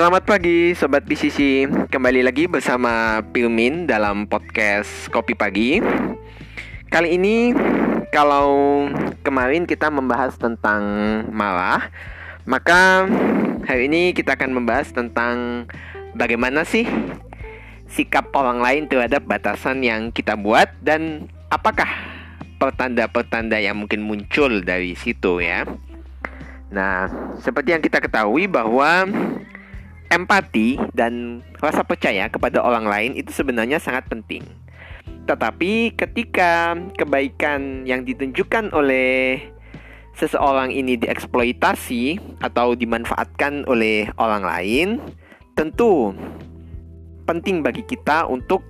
Selamat pagi Sobat PCC Kembali lagi bersama Pilmin dalam podcast Kopi Pagi. Kali ini kalau kemarin kita membahas tentang malah Maka hari ini kita akan membahas tentang bagaimana sih sikap orang lain terhadap batasan yang kita buat Dan apakah pertanda-pertanda yang mungkin muncul dari situ ya. Nah, seperti yang kita ketahui bahwa empati dan rasa percaya kepada orang lain itu sebenarnya sangat penting. Tetapi ketika kebaikan yang ditunjukkan oleh seseorang ini dieksploitasi atau dimanfaatkan oleh orang lain, tentu penting bagi kita untuk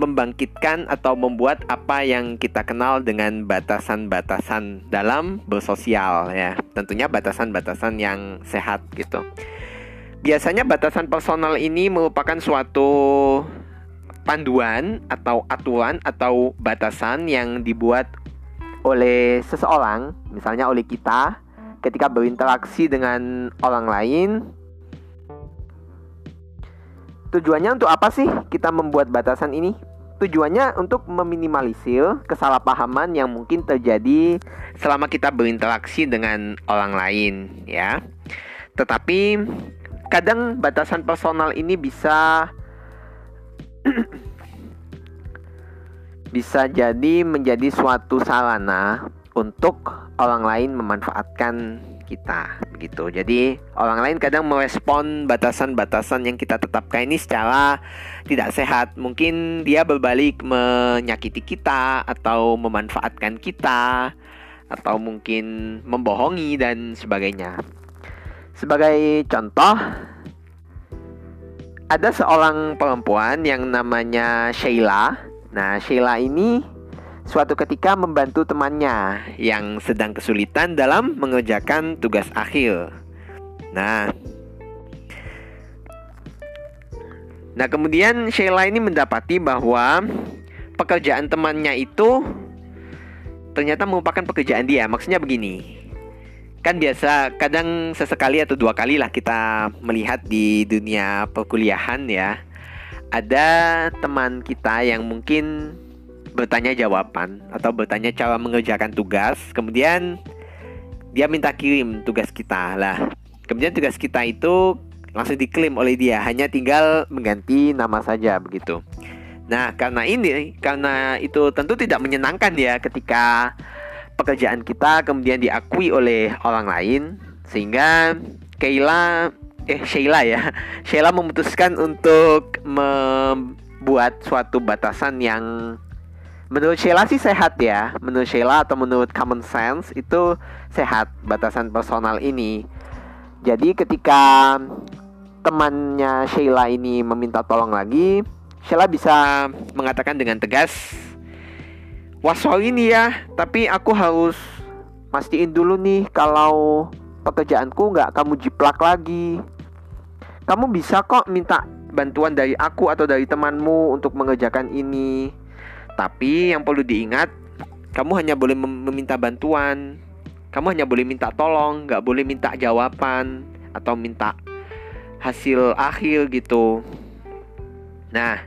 membangkitkan atau membuat apa yang kita kenal dengan batasan-batasan dalam bersosial ya. Tentunya batasan-batasan yang sehat gitu. Biasanya batasan personal ini merupakan suatu panduan atau aturan atau batasan yang dibuat oleh seseorang, misalnya oleh kita ketika berinteraksi dengan orang lain Tujuannya untuk apa sih kita membuat batasan ini? Tujuannya untuk meminimalisir kesalahpahaman yang mungkin terjadi selama kita berinteraksi dengan orang lain, ya. Tetapi kadang batasan personal ini bisa bisa jadi menjadi suatu sarana untuk orang lain memanfaatkan kita begitu. Jadi orang lain kadang merespon batasan-batasan yang kita tetapkan ini secara tidak sehat. Mungkin dia berbalik menyakiti kita atau memanfaatkan kita atau mungkin membohongi dan sebagainya. Sebagai contoh ada seorang perempuan yang namanya Sheila. Nah, Sheila ini suatu ketika membantu temannya yang sedang kesulitan dalam mengerjakan tugas akhir. Nah, nah kemudian Sheila ini mendapati bahwa pekerjaan temannya itu ternyata merupakan pekerjaan dia. Maksudnya begini, kan biasa kadang sesekali atau dua kali lah kita melihat di dunia perkuliahan ya. Ada teman kita yang mungkin bertanya jawaban atau bertanya cara mengerjakan tugas. Kemudian dia minta kirim tugas kita lah. Kemudian tugas kita itu langsung diklaim oleh dia hanya tinggal mengganti nama saja begitu. Nah karena ini karena itu tentu tidak menyenangkan ya ketika pekerjaan kita kemudian diakui oleh orang lain sehingga Kayla eh Sheila ya Sheila memutuskan untuk membuat suatu batasan yang menurut Sheila sih sehat ya. Menurut Sheila atau menurut common sense itu sehat batasan personal ini. Jadi ketika temannya Sheila ini meminta tolong lagi Sheila bisa mengatakan dengan tegas wah sorry nih ya. Tapi aku harus mastiin dulu nih kalau pekerjaanku nggak kamu jiplak lagi. Kamu bisa kok minta bantuan dari aku atau dari temanmu untuk mengerjakan ini. Tapi yang perlu diingat, kamu hanya boleh meminta bantuan, kamu hanya boleh minta tolong, nggak boleh minta jawaban atau minta hasil akhir gitu. Nah,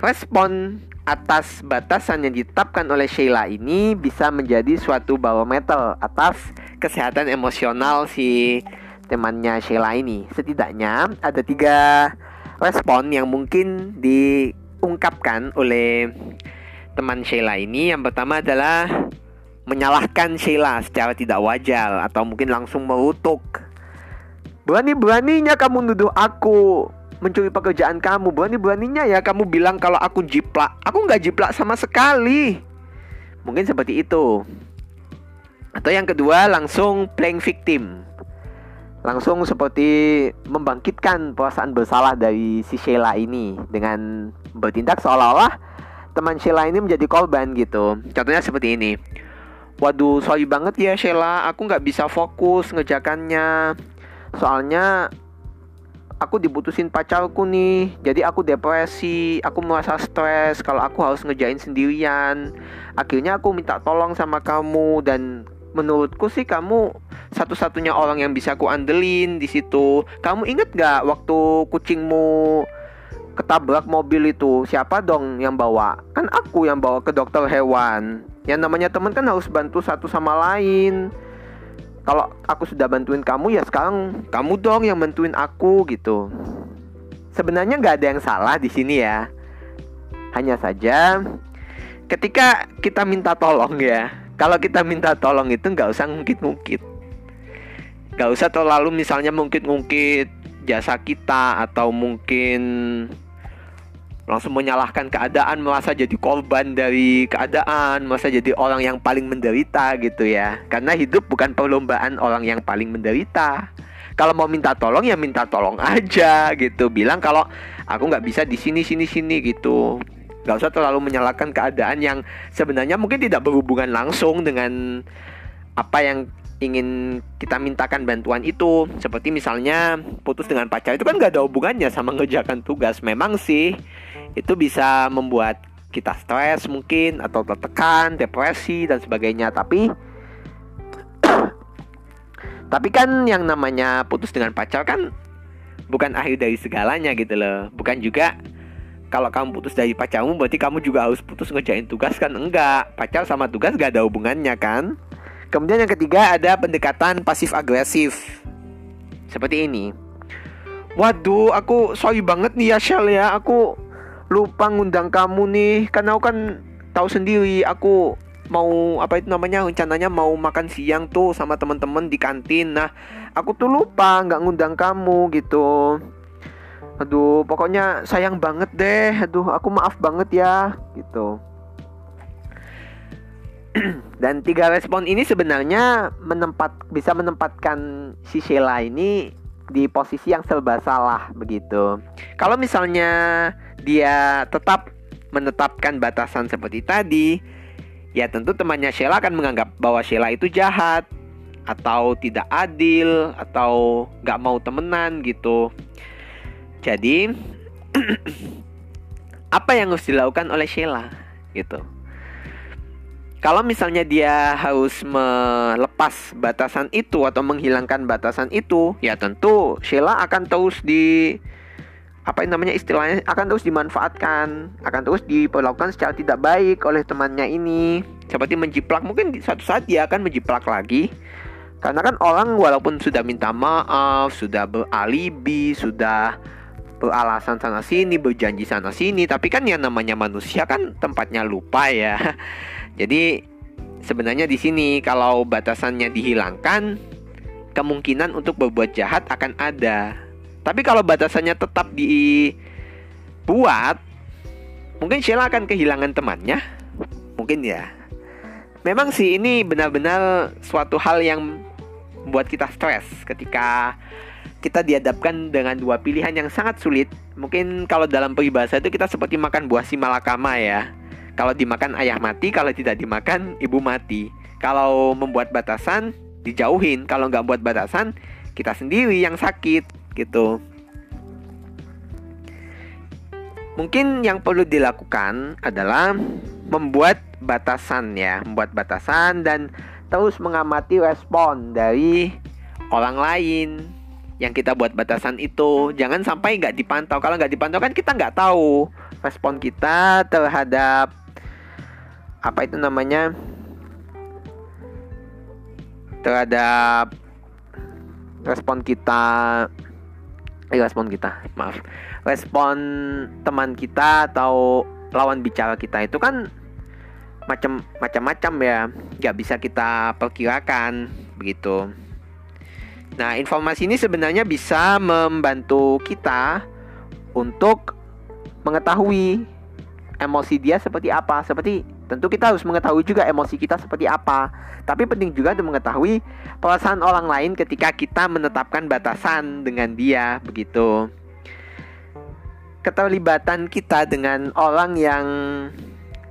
respon atas batasan yang ditetapkan oleh Sheila ini bisa menjadi suatu barometer atas kesehatan emosional si temannya Sheila ini. Setidaknya ada tiga respon yang mungkin diungkapkan oleh teman Sheila ini yang pertama adalah menyalahkan Sheila secara tidak wajar atau mungkin langsung merutuk. Berani-beraninya kamu nuduh aku mencuri pekerjaan kamu. Berani-beraninya ya kamu bilang kalau aku jiplak. Aku nggak jiplak sama sekali. Mungkin seperti itu. Atau yang kedua langsung playing victim. Langsung seperti membangkitkan perasaan bersalah dari si Sheila ini dengan bertindak seolah-olah teman Sheila ini menjadi korban gitu. Contohnya seperti ini. Waduh, sorry banget ya Sheila, aku nggak bisa fokus ngejakannya. Soalnya aku diputusin pacarku nih, jadi aku depresi, aku merasa stres kalau aku harus ngejain sendirian. Akhirnya aku minta tolong sama kamu dan menurutku sih kamu satu-satunya orang yang bisa ku andelin di situ. Kamu inget gak waktu kucingmu ketabrak mobil itu siapa dong yang bawa? Kan aku yang bawa ke dokter hewan. Yang namanya teman kan harus bantu satu sama lain. Kalau aku sudah bantuin kamu ya sekarang kamu dong yang bantuin aku gitu. Sebenarnya nggak ada yang salah di sini ya. Hanya saja ketika kita minta tolong ya kalau kita minta tolong itu nggak usah ngungkit-ngungkit nggak usah terlalu misalnya ngungkit-ngungkit jasa kita atau mungkin langsung menyalahkan keadaan merasa jadi korban dari keadaan merasa jadi orang yang paling menderita gitu ya. Karena hidup bukan perlombaan orang yang paling menderita. Kalau mau minta tolong ya minta tolong aja gitu. Bilang kalau aku nggak bisa di sini sini sini gitu. Gak usah terlalu menyalahkan keadaan yang sebenarnya mungkin tidak berhubungan langsung dengan apa yang ingin kita mintakan bantuan itu. Seperti misalnya putus dengan pacar itu kan gak ada hubungannya sama ngerjakan tugas. Memang sih itu bisa membuat kita stres mungkin atau tertekan depresi dan sebagainya. Tapi tapi kan yang namanya putus dengan pacar kan bukan akhir dari segalanya gitu loh. Bukan juga kalau kamu putus dari pacarmu berarti kamu juga harus putus ngejain tugas kan? Enggak pacar sama tugas gak ada hubungannya kan kemudian yang ketiga ada pendekatan pasif agresif seperti ini. Waduh aku sorry banget nih ya Shell ya. Aku lupa ngundang kamu nih. Karena aku kan tahu sendiri aku mau apa itu namanya rencananya mau makan siang tuh sama teman-teman di kantin. Nah aku tuh lupa nggak ngundang kamu gitu. Aduh pokoknya sayang banget deh. Aduh aku maaf banget ya gitu dan tiga respon ini sebenarnya menempat bisa menempatkan si Sheila ini di posisi yang serba salah begitu. Kalau misalnya dia tetap menetapkan batasan seperti tadi, ya tentu temannya Sheila akan menganggap bahwa Sheila itu jahat atau tidak adil atau nggak mau temenan gitu. Jadi apa yang harus dilakukan oleh Sheila gitu. Kalau misalnya dia harus melepas batasan itu atau menghilangkan batasan itu, ya tentu Sheila akan terus di apa yang namanya istilahnya akan terus dimanfaatkan, akan terus diperlakukan secara tidak baik oleh temannya ini. Seperti menjiplak, mungkin suatu saat dia akan menjiplak lagi. Karena kan orang walaupun sudah minta maaf, sudah beralibi, sudah beralasan sana sini, berjanji sana sini, tapi kan yang namanya manusia kan tempatnya lupa ya. Jadi sebenarnya di sini kalau batasannya dihilangkan, kemungkinan untuk berbuat jahat akan ada. Tapi kalau batasannya tetap dibuat, mungkin Sheila akan kehilangan temannya. Mungkin ya. Memang sih ini benar-benar suatu hal yang membuat kita stres ketika kita dihadapkan dengan dua pilihan yang sangat sulit. Mungkin kalau dalam peribahasa itu kita seperti makan buah si malakama ya. Kalau dimakan ayah mati, kalau tidak dimakan ibu mati. Kalau membuat batasan dijauhin, kalau nggak buat batasan kita sendiri yang sakit gitu. Mungkin yang perlu dilakukan adalah membuat batasan ya, membuat batasan dan terus mengamati respon dari orang lain, yang kita buat batasan itu jangan sampai nggak dipantau kalau nggak dipantau kan kita nggak tahu respon kita terhadap apa itu namanya? Terhadap respon kita eh, respon kita maaf. Respon teman kita atau lawan bicara kita itu kan macam macam-macam ya. Nggak bisa kita perkirakan begitu. Nah, informasi ini sebenarnya bisa membantu kita untuk mengetahui emosi dia seperti apa. Seperti tentu kita harus mengetahui juga emosi kita seperti apa. Tapi penting juga untuk mengetahui perasaan orang lain ketika kita menetapkan batasan dengan dia, begitu. Keterlibatan kita dengan orang yang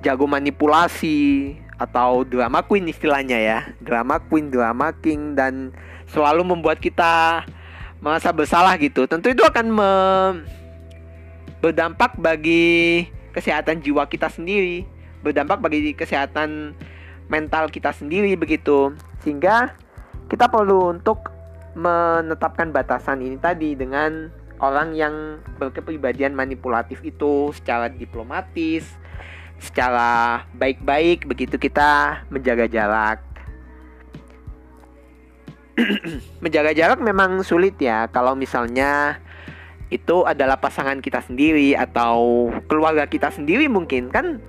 jago manipulasi atau drama queen istilahnya ya. Drama queen, drama king dan selalu membuat kita merasa bersalah gitu. Tentu itu akan berdampak bagi kesehatan jiwa kita sendiri, berdampak bagi kesehatan mental kita sendiri begitu. sehingga kita perlu untuk menetapkan batasan ini tadi dengan orang yang berkepribadian manipulatif itu secara diplomatis, secara baik-baik begitu kita menjaga jarak. menjaga jarak memang sulit ya kalau misalnya itu adalah pasangan kita sendiri atau keluarga kita sendiri mungkin kan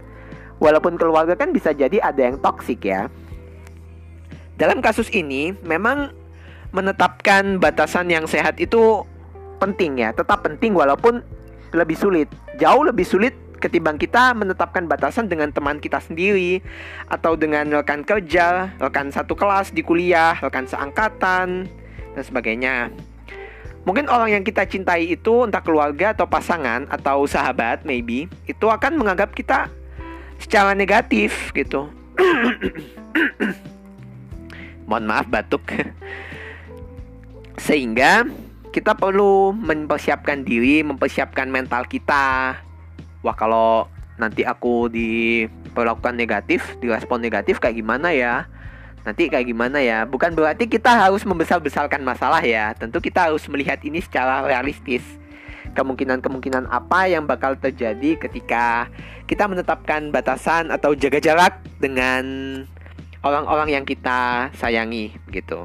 walaupun keluarga kan bisa jadi ada yang toksik ya. Dalam kasus ini memang menetapkan batasan yang sehat itu penting ya, tetap penting walaupun lebih sulit. Jauh lebih sulit ketimbang kita menetapkan batasan dengan teman kita sendiri atau dengan rekan kerja, rekan satu kelas di kuliah, rekan seangkatan dan sebagainya. Mungkin orang yang kita cintai itu entah keluarga atau pasangan atau sahabat maybe itu akan menganggap kita secara negatif gitu. mohon maaf batuk. Sehingga kita perlu mempersiapkan diri mempersiapkan mental kita. Wah kalau nanti aku diperlakukan negatif direspon negatif kayak gimana ya? Nanti kayak gimana ya? Bukan berarti kita harus membesar-besarkan masalah ya. Tentu kita harus melihat ini secara realistis kemungkinan-kemungkinan apa yang bakal terjadi ketika kita menetapkan batasan atau jaga jarak dengan orang-orang yang kita sayangi gitu.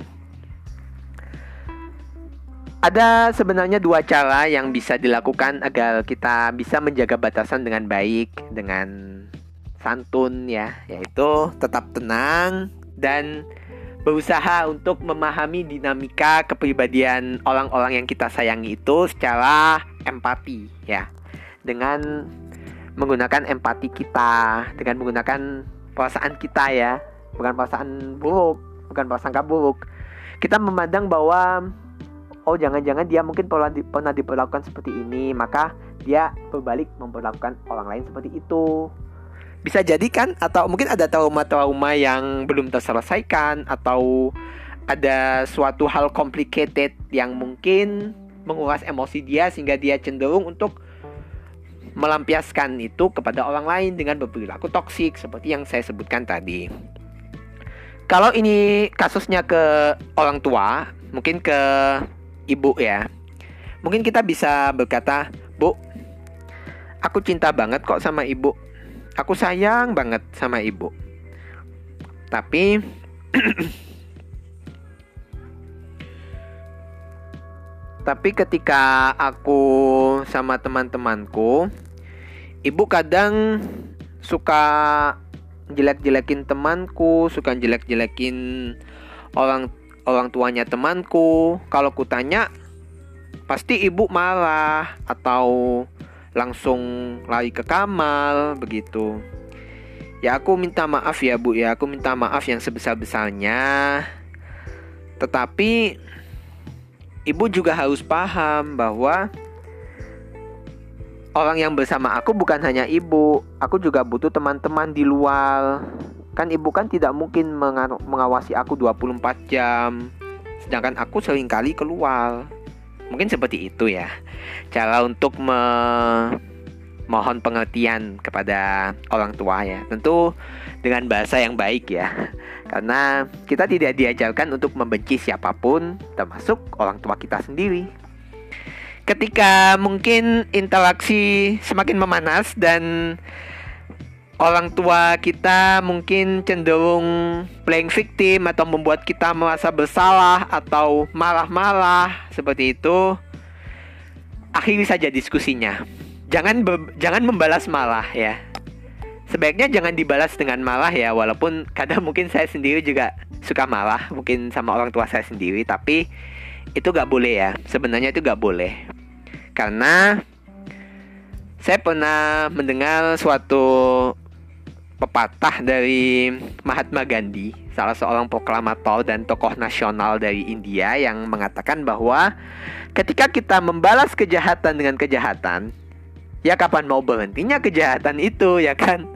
Ada sebenarnya dua cara yang bisa dilakukan agar kita bisa menjaga batasan dengan baik, dengan santun ya, yaitu tetap tenang dan berusaha untuk memahami dinamika kepribadian orang-orang yang kita sayangi itu secara empati ya. Dengan menggunakan empati kita, dengan menggunakan perasaan kita ya, bukan perasaan buruk bukan prasangka buruk. Kita memandang bahwa oh jangan-jangan dia mungkin pernah, di, pernah diperlakukan seperti ini maka dia berbalik memperlakukan orang lain seperti itu. Bisa jadi kan? Atau mungkin ada trauma-trauma yang belum terselesaikan atau ada suatu hal complicated yang mungkin menguras emosi dia sehingga dia cenderung untuk melampiaskan itu kepada orang lain dengan berperilaku toksik seperti yang saya sebutkan tadi kalau ini kasusnya ke orang tua, mungkin ke ibu ya. Mungkin kita bisa berkata, "Bu, aku cinta banget kok sama ibu. Aku sayang banget sama ibu." Tapi Tapi ketika aku sama teman-temanku, ibu kadang suka jelek-jelekin temanku, suka jelek-jelekin orang orang tuanya temanku. Kalau kutanya pasti ibu marah atau langsung lari ke kamar begitu. Ya aku minta maaf ya Bu ya, aku minta maaf yang sebesar-besarnya. Tetapi ibu juga harus paham bahwa orang yang bersama aku bukan hanya ibu, aku juga butuh teman-teman di luar. Kan ibu kan tidak mungkin mengawasi aku 24 jam. Sedangkan aku sering kali keluar. Mungkin seperti itu ya. Cara untuk me mohon pengertian kepada orang tua ya. Tentu dengan bahasa yang baik ya. Karena kita tidak diajarkan untuk membenci siapa pun termasuk orang tua kita sendiri. Ketika mungkin interaksi semakin memanas dan orang tua kita mungkin cenderung playing victim atau membuat kita merasa bersalah atau marah-marah seperti itu akhiri saja diskusinya. Jangan jangan membalas malah ya sebaiknya jangan dibalas dengan malah ya walaupun kadang mungkin saya sendiri juga suka malah mungkin sama orang tua saya sendiri tapi itu gak boleh ya. Sebenarnya itu gak boleh. Karena saya pernah mendengar suatu pepatah dari Mahatma Gandhi salah seorang proklamator dan tokoh nasional dari India yang mengatakan bahwa ketika kita membalas kejahatan dengan kejahatan ya kapan mau berhentinya kejahatan itu ya kan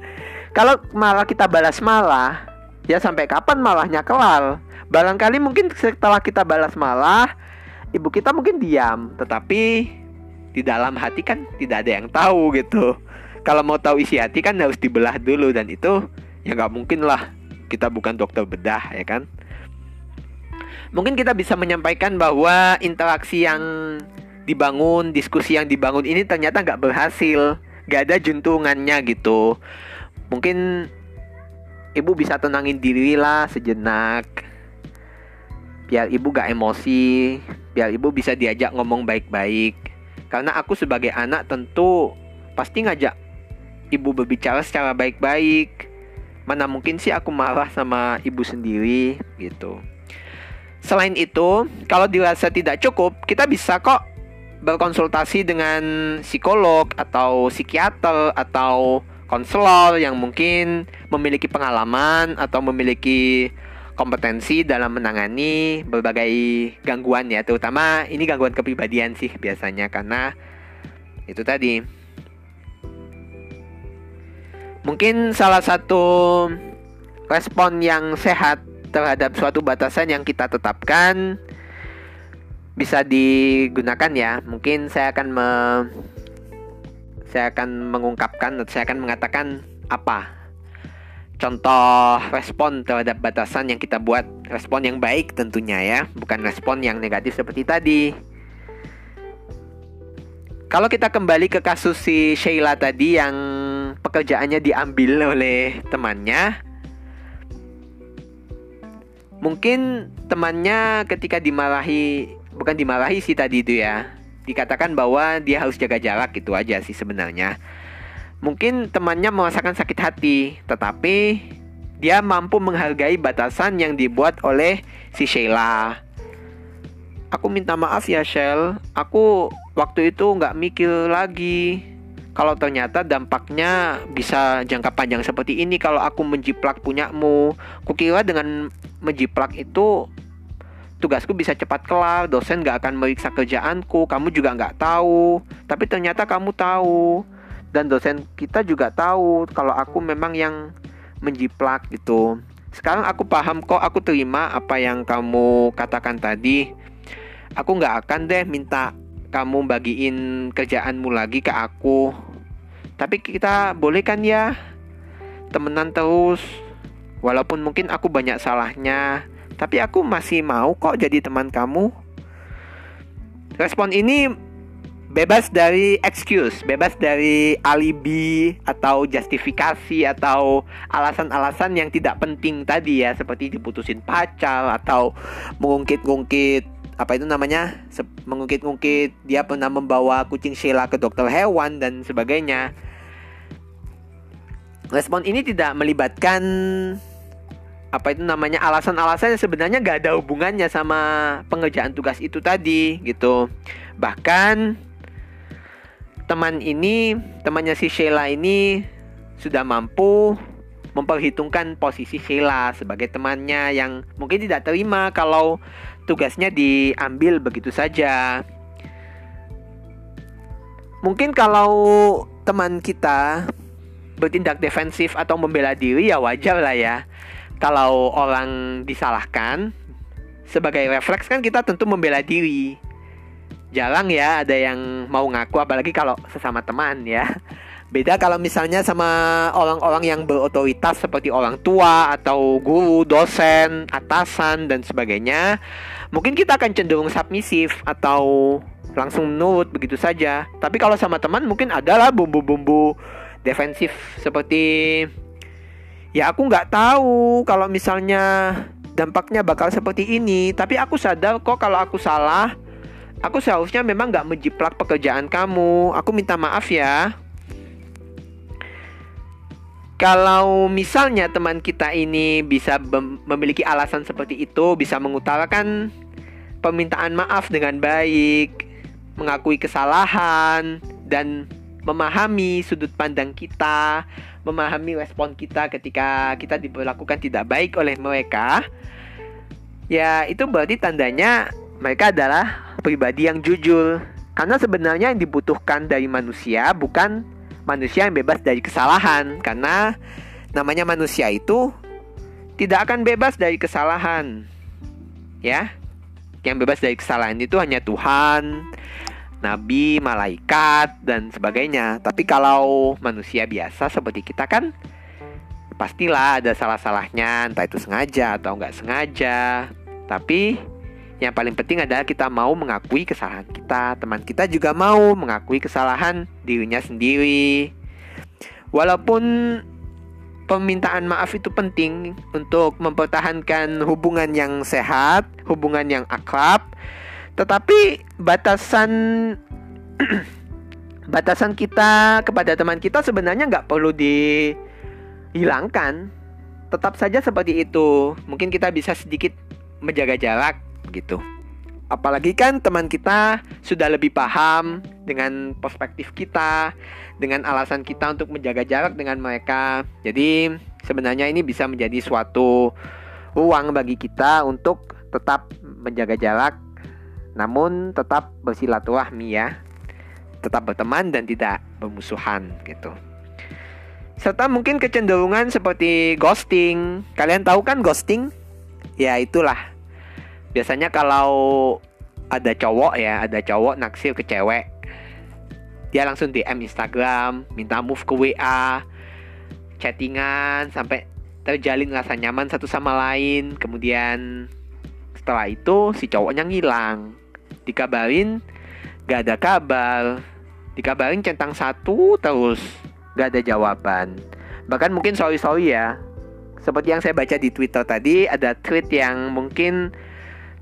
kalau malah kita balas malah ya sampai kapan malahnya kelar barangkali mungkin setelah kita balas malah ibu kita mungkin diam, tetapi di dalam hati kan tidak ada yang tahu gitu. Kalau mau tahu isi hati kan harus dibelah dulu dan itu ya nggak mungkin lah kita bukan dokter bedah ya kan. mungkin kita bisa menyampaikan bahwa interaksi yang dibangun, diskusi yang dibangun ini ternyata nggak berhasil, nggak ada juntungannya gitu. Mungkin ibu bisa tenangin diri lah sejenak, biar ibu gak emosi, biar ibu bisa diajak ngomong baik-baik. Karena aku sebagai anak tentu pasti ngajak ibu berbicara secara baik-baik. Mana mungkin sih aku marah sama ibu sendiri gitu. Selain itu, kalau dirasa tidak cukup, kita bisa kok berkonsultasi dengan psikolog atau psikiater atau konselor yang mungkin memiliki pengalaman atau memiliki kompetensi dalam menangani berbagai gangguan ya, terutama ini gangguan kepribadian sih biasanya karena itu tadi. Mungkin salah satu respon yang sehat terhadap suatu batasan yang kita tetapkan bisa digunakan ya. Mungkin saya akan me, saya akan mengungkapkan saya akan mengatakan apa contoh respon terhadap batasan yang kita buat respon yang baik tentunya ya bukan respon yang negatif seperti tadi kalau kita kembali ke kasus si Sheila tadi yang pekerjaannya diambil oleh temannya Mungkin temannya ketika dimarahi Bukan dimarahi sih tadi itu ya. Dikatakan bahwa dia harus jaga jarak gitu aja sih sebenarnya. Mungkin temannya merasakan sakit hati Tetapi dia mampu menghargai batasan yang dibuat oleh si Sheila. Aku minta maaf ya Shell. Aku waktu itu nggak mikir lagi kalau ternyata dampaknya bisa jangka panjang seperti ini kalau aku menjiplak punyamu. Kukira dengan menjiplak itu tugasku bisa cepat kelar dosen gak akan meriksa kerjaanku kamu juga nggak tahu. Tapi ternyata kamu tahu. Dan dosen kita juga tahu kalau aku memang yang menjiplak gitu. Sekarang aku paham kok aku terima apa yang kamu katakan tadi. Aku nggak akan deh minta kamu bagiin kerjaanmu lagi ke aku. Tapi kita boleh kan ya? Temenan terus. Walaupun mungkin aku banyak salahnya tapi aku masih mau kok jadi teman kamu respon ini bebas dari excuse, bebas dari alibi atau justifikasi atau alasan-alasan yang tidak penting tadi ya, seperti diputusin pacar atau mengungkit-ungkit apa itu namanya mengungkit-ungkit dia pernah membawa kucing Sheila ke dokter hewan dan sebagainya. Respon ini tidak melibatkan apa itu namanya alasan-alasan yang sebenarnya gak ada hubungannya sama pengerjaan tugas itu tadi gitu. Bahkan teman ini, temannya si Sheila ini sudah mampu memperhitungkan posisi Sheila sebagai temannya yang mungkin tidak terima kalau tugasnya diambil begitu saja. Mungkin kalau teman kita bertindak defensif atau membela diri ya wajar lah ya. Kalau orang disalahkan sebagai refleks kan kita tentu membela diri. Jarang ya ada yang mau ngaku apalagi kalau sesama teman ya. Beda kalau misalnya sama orang-orang yang berotoritas seperti orang tua atau guru, dosen, atasan dan sebagainya. Mungkin kita akan cenderung submisif atau langsung menurut begitu saja. Tapi kalau sama teman mungkin adalah bumbu-bumbu defensif seperti ya aku nggak tahu kalau misalnya dampaknya bakal seperti ini. Tapi aku sadar kok kalau aku salah. Aku seharusnya memang nggak menjiplak pekerjaan kamu. Aku minta maaf ya. Kalau misalnya teman kita ini bisa memiliki alasan seperti itu, bisa mengutarakan permintaan maaf dengan baik, mengakui kesalahan, dan memahami sudut pandang kita, memahami respon kita ketika kita diperlakukan tidak baik oleh mereka, ya itu berarti tandanya mereka adalah pribadi yang jujur. Karena sebenarnya yang dibutuhkan dari manusia bukan manusia yang bebas dari kesalahan karena namanya manusia itu tidak akan bebas dari kesalahan. Ya. Yang bebas dari kesalahan itu hanya Tuhan, nabi, malaikat dan sebagainya. Tapi kalau manusia biasa seperti kita kan pastilah ada salah-salahnya, entah itu sengaja atau nggak sengaja. Tapi Yang paling penting adalah kita mau mengakui kesalahan kita. Teman kita juga mau mengakui kesalahan dirinya sendiri. Walaupun permintaan maaf itu penting untuk mempertahankan hubungan yang sehat, hubungan yang akrab, tetapi batasan batasan kita kepada teman kita sebenarnya nggak perlu dihilangkan. Tetap saja seperti itu. Mungkin kita bisa sedikit menjaga jarak gitu. Apalagi kan teman kita sudah lebih paham dengan perspektif kita, dengan alasan kita untuk menjaga jarak dengan mereka. Jadi sebenarnya ini bisa menjadi suatu ruang bagi kita untuk tetap menjaga jarak namun tetap bersilaturahmi ya. Tetap berteman dan tidak bermusuhan gitu. Serta mungkin kecenderungan seperti ghosting. Kalian tahu kan ghosting? Ya itulah biasanya kalau ada cowok ya ada cowok naksir ke cewek dia langsung DM Instagram minta move ke WA chattingan sampai terjalin rasa nyaman satu sama lain kemudian setelah itu si cowoknya ngilang dikabarin gak ada kabar. Dikabarin centang satu terus gak ada jawaban. Bahkan mungkin sorry sorry ya. Seperti yang saya baca di Twitter tadi ada tweet yang mungkin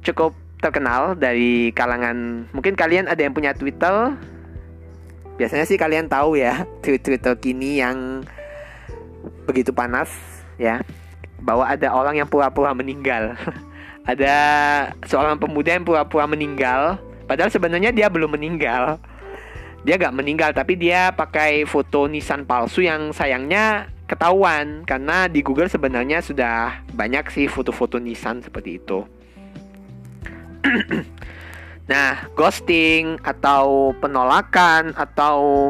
cukup terkenal dari kalangan mungkin kalian ada yang punya Twitter? Biasanya sih kalian tahu ya Twitter kini yang begitu panas ya bahwa ada orang yang pura-pura meninggal ada seorang pemuda yang pura-pura meninggal. Padahal sebenarnya dia belum meninggal. Dia gak meninggal tapi dia pakai foto nisan palsu yang sayangnya ketahuan. Karena di Google sebenarnya sudah banyak sih foto-foto nisan seperti itu. Nah, ghosting atau penolakan atau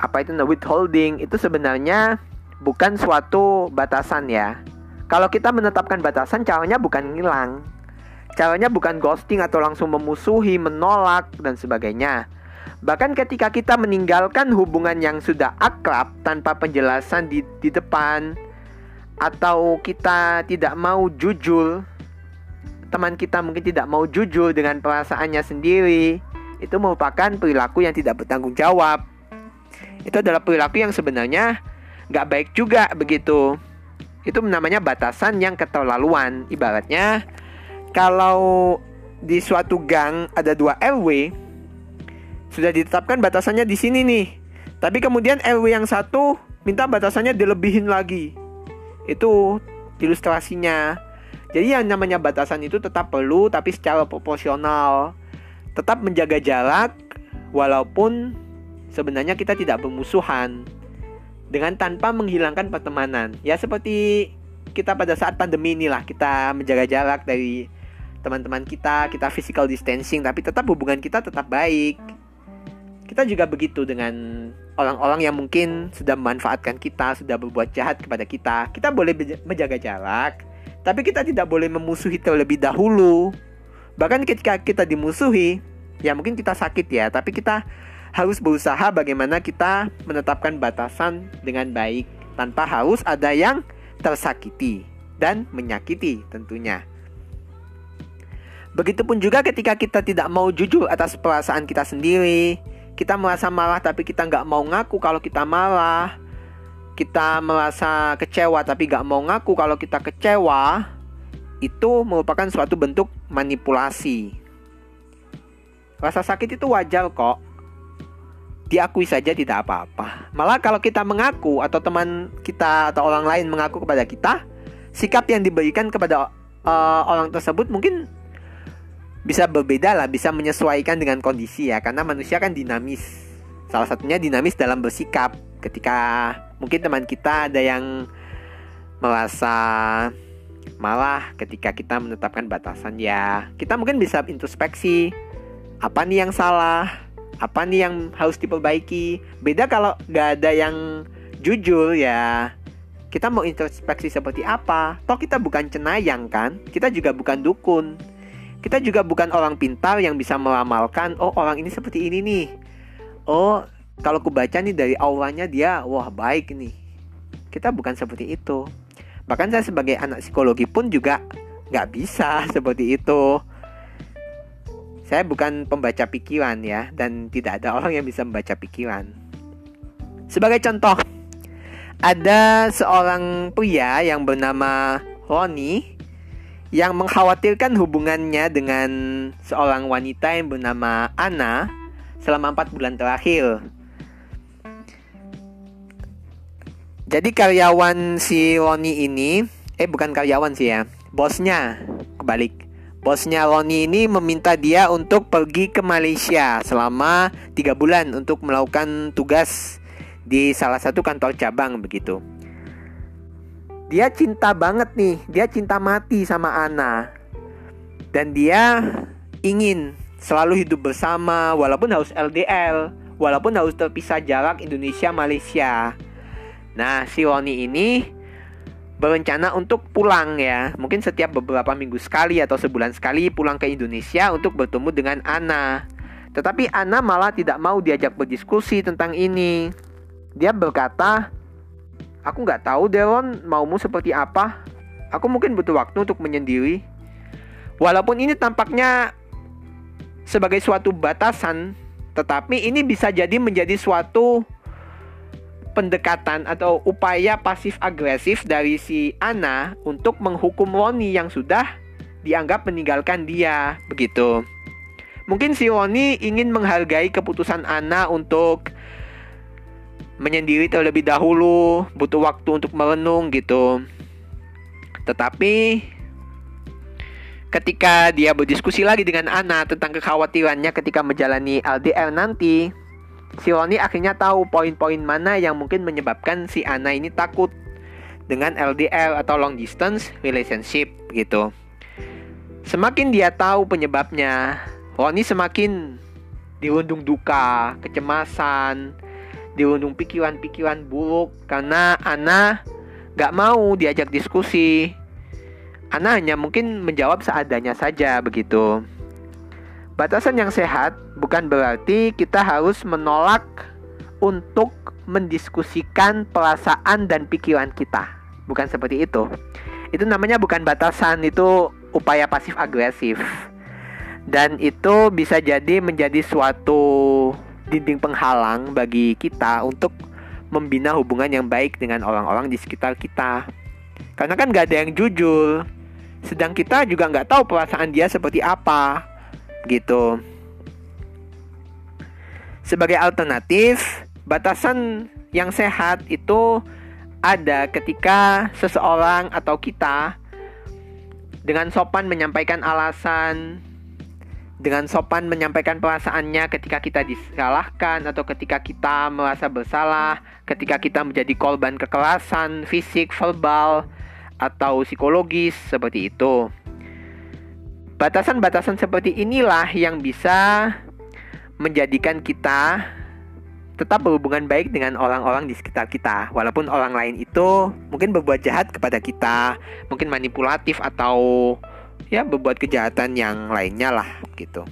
apa itu withholding itu sebenarnya bukan suatu batasan ya. Kalau kita menetapkan batasan, caranya bukan ngilang. Caranya bukan ghosting atau langsung memusuhi, menolak, dan sebagainya. Bahkan ketika kita meninggalkan hubungan yang sudah akrab tanpa penjelasan di, di depan, atau kita tidak mau jujur teman kita mungkin tidak mau jujur dengan perasaannya sendiri, itu merupakan perilaku yang tidak bertanggung jawab. Itu adalah perilaku yang sebenarnya nggak baik juga begitu. Itu namanya batasan yang keterlaluan. Ibaratnya kalau di suatu gang ada dua RW, sudah ditetapkan batasannya di sini nih. Tapi kemudian RW yang satu minta batasannya dilebihin lagi. Itu ilustrasinya. Jadi yang namanya batasan itu tetap perlu tapi secara proporsional. Tetap menjaga jarak walaupun sebenarnya kita tidak bermusuhan dengan tanpa menghilangkan pertemanan. Ya seperti kita pada saat pandemi inilah kita menjaga jarak dari teman-teman kita, kita physical distancing tapi tetap hubungan kita tetap baik. Kita juga begitu dengan orang-orang yang mungkin sudah memanfaatkan kita, sudah berbuat jahat kepada kita. Kita boleh menjaga jarak, tapi kita tidak boleh memusuhi terlebih dahulu. Bahkan ketika kita dimusuhi, ya mungkin kita sakit ya, tapi kita harus berusaha bagaimana kita menetapkan batasan dengan baik tanpa harus ada yang tersakiti dan menyakiti tentunya. Begitupun juga ketika kita tidak mau jujur atas perasaan kita sendiri, kita merasa marah tapi kita nggak mau ngaku kalau kita marah, kita merasa kecewa tapi gak mau ngaku kalau kita kecewa, itu merupakan suatu bentuk manipulasi. Rasa sakit itu wajar kok. Diakui saja tidak apa-apa. Malah kalau kita mengaku atau teman kita atau orang lain mengaku kepada kita, sikap yang diberikan kepada uh, orang tersebut mungkin bisa berbeda lah, bisa menyesuaikan dengan kondisi ya, karena manusia kan dinamis. Salah satunya dinamis dalam bersikap. Ketika mungkin teman kita ada yang merasa malah ketika kita menetapkan batasan ya kita mungkin bisa introspeksi apa nih yang salah apa nih yang harus diperbaiki? Beda kalau gak ada yang jujur ya. Kita mau introspeksi seperti apa? Toh kita bukan cenayang kan? Kita juga bukan dukun. Kita juga bukan orang pintar yang bisa meramalkan oh orang ini seperti ini nih. Oh kalau aku baca nih dari auranya dia wah baik nih. Kita bukan seperti itu. Bahkan saya sebagai anak psikologi pun juga nggak bisa seperti itu Saya bukan pembaca pikiran ya dan tidak ada orang yang bisa membaca pikiran. Sebagai contoh, ada seorang pria yang bernama Roni yang mengkhawatirkan hubungannya dengan seorang wanita yang bernama Ana selama empat bulan terakhir. Jadi karyawan si Roni ini, eh bukan karyawan sih ya, bosnya kebalik. Bosnya Roni ini meminta dia untuk pergi ke Malaysia selama tiga bulan untuk melakukan tugas di salah satu kantor cabang begitu dia cinta banget nih, dia cinta mati sama Ana. Dan dia ingin selalu hidup bersama walaupun harus LDL, walaupun harus terpisah jarak Indonesia Malaysia. Nah, si Roni ini berencana untuk pulang ya. Mungkin setiap beberapa minggu sekali atau sebulan sekali pulang ke Indonesia untuk bertemu dengan Ana. Tetapi Ana malah tidak mau diajak berdiskusi tentang ini. Dia berkata, Aku nggak tahu Deron maumu seperti apa. Aku mungkin butuh waktu untuk menyendiri. Walaupun ini tampaknya sebagai suatu batasan, tetapi ini bisa jadi menjadi suatu pendekatan atau upaya pasif agresif dari si Ana untuk menghukum Roni yang sudah dianggap meninggalkan dia begitu. Mungkin si Roni ingin menghargai keputusan Ana untuk menyendiri terlebih dahulu, butuh waktu untuk merenung gitu. Tetapi ketika dia berdiskusi lagi dengan Ana tentang kekhawatirannya ketika menjalani LDR nanti, si Roni akhirnya tahu poin-poin mana yang mungkin menyebabkan si Ana ini takut dengan LDR atau long distance relationship gitu. Semakin dia tahu penyebabnya, Roni semakin dirundung duka, kecemasan, dirundung pikiran-pikiran buruk karena Ana gak mau diajak diskusi. Ana hanya mungkin menjawab seadanya saja begitu. Batasan yang sehat bukan berarti kita harus menolak untuk mendiskusikan perasaan dan pikiran kita. Bukan seperti itu. Itu namanya bukan batasan, itu upaya pasif agresif. Dan itu bisa jadi menjadi suatu dinding penghalang bagi kita untuk membina hubungan yang baik dengan orang-orang di sekitar kita. Karena kan gak ada yang jujur. Sedang kita juga nggak tahu perasaan dia seperti apa, gitu. Sebagai alternatif, batasan yang sehat itu ada ketika seseorang atau kita dengan sopan menyampaikan alasan dengan sopan menyampaikan perasaannya ketika kita disalahkan atau ketika kita merasa bersalah, ketika kita menjadi korban kekerasan fisik, verbal, atau psikologis seperti itu. Batasan-batasan seperti inilah yang bisa menjadikan kita tetap berhubungan baik dengan orang-orang di sekitar kita, walaupun orang lain itu mungkin berbuat jahat kepada kita, mungkin manipulatif atau ya berbuat kejahatan yang lainnya lah gitu.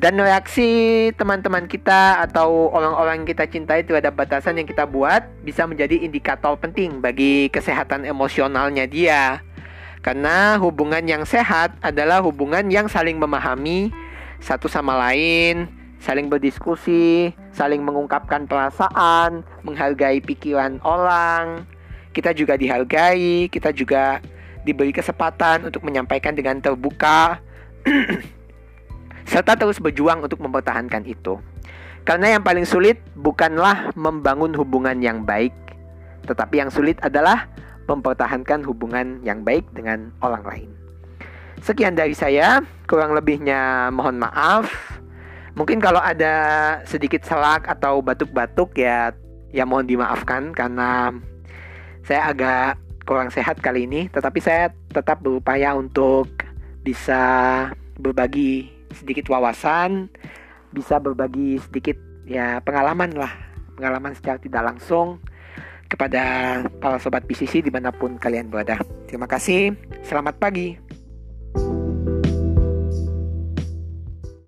Dan reaksi teman-teman kita atau orang-orang yang kita cintai terhadap batasan yang kita buat bisa menjadi indikator penting bagi kesehatan emosionalnya dia. Karena hubungan yang sehat adalah hubungan yang saling memahami satu sama lain, saling berdiskusi, saling mengungkapkan perasaan, menghargai pikiran orang. Kita juga dihargai, kita juga diberi kesempatan untuk menyampaikan dengan terbuka serta terus berjuang untuk mempertahankan itu. Karena yang paling sulit bukanlah membangun hubungan yang baik, tetapi yang sulit adalah mempertahankan hubungan yang baik dengan orang lain. Sekian dari saya, kurang lebihnya mohon maaf. Mungkin kalau ada sedikit selak atau batuk-batuk ya ya mohon dimaafkan karena saya agak kurang sehat kali ini, tetapi saya tetap berupaya untuk bisa berbagi sedikit wawasan, bisa berbagi sedikit ya pengalaman lah, pengalaman secara tidak langsung kepada para sobat PCC di mana pun kalian berada. Terima kasih, selamat pagi.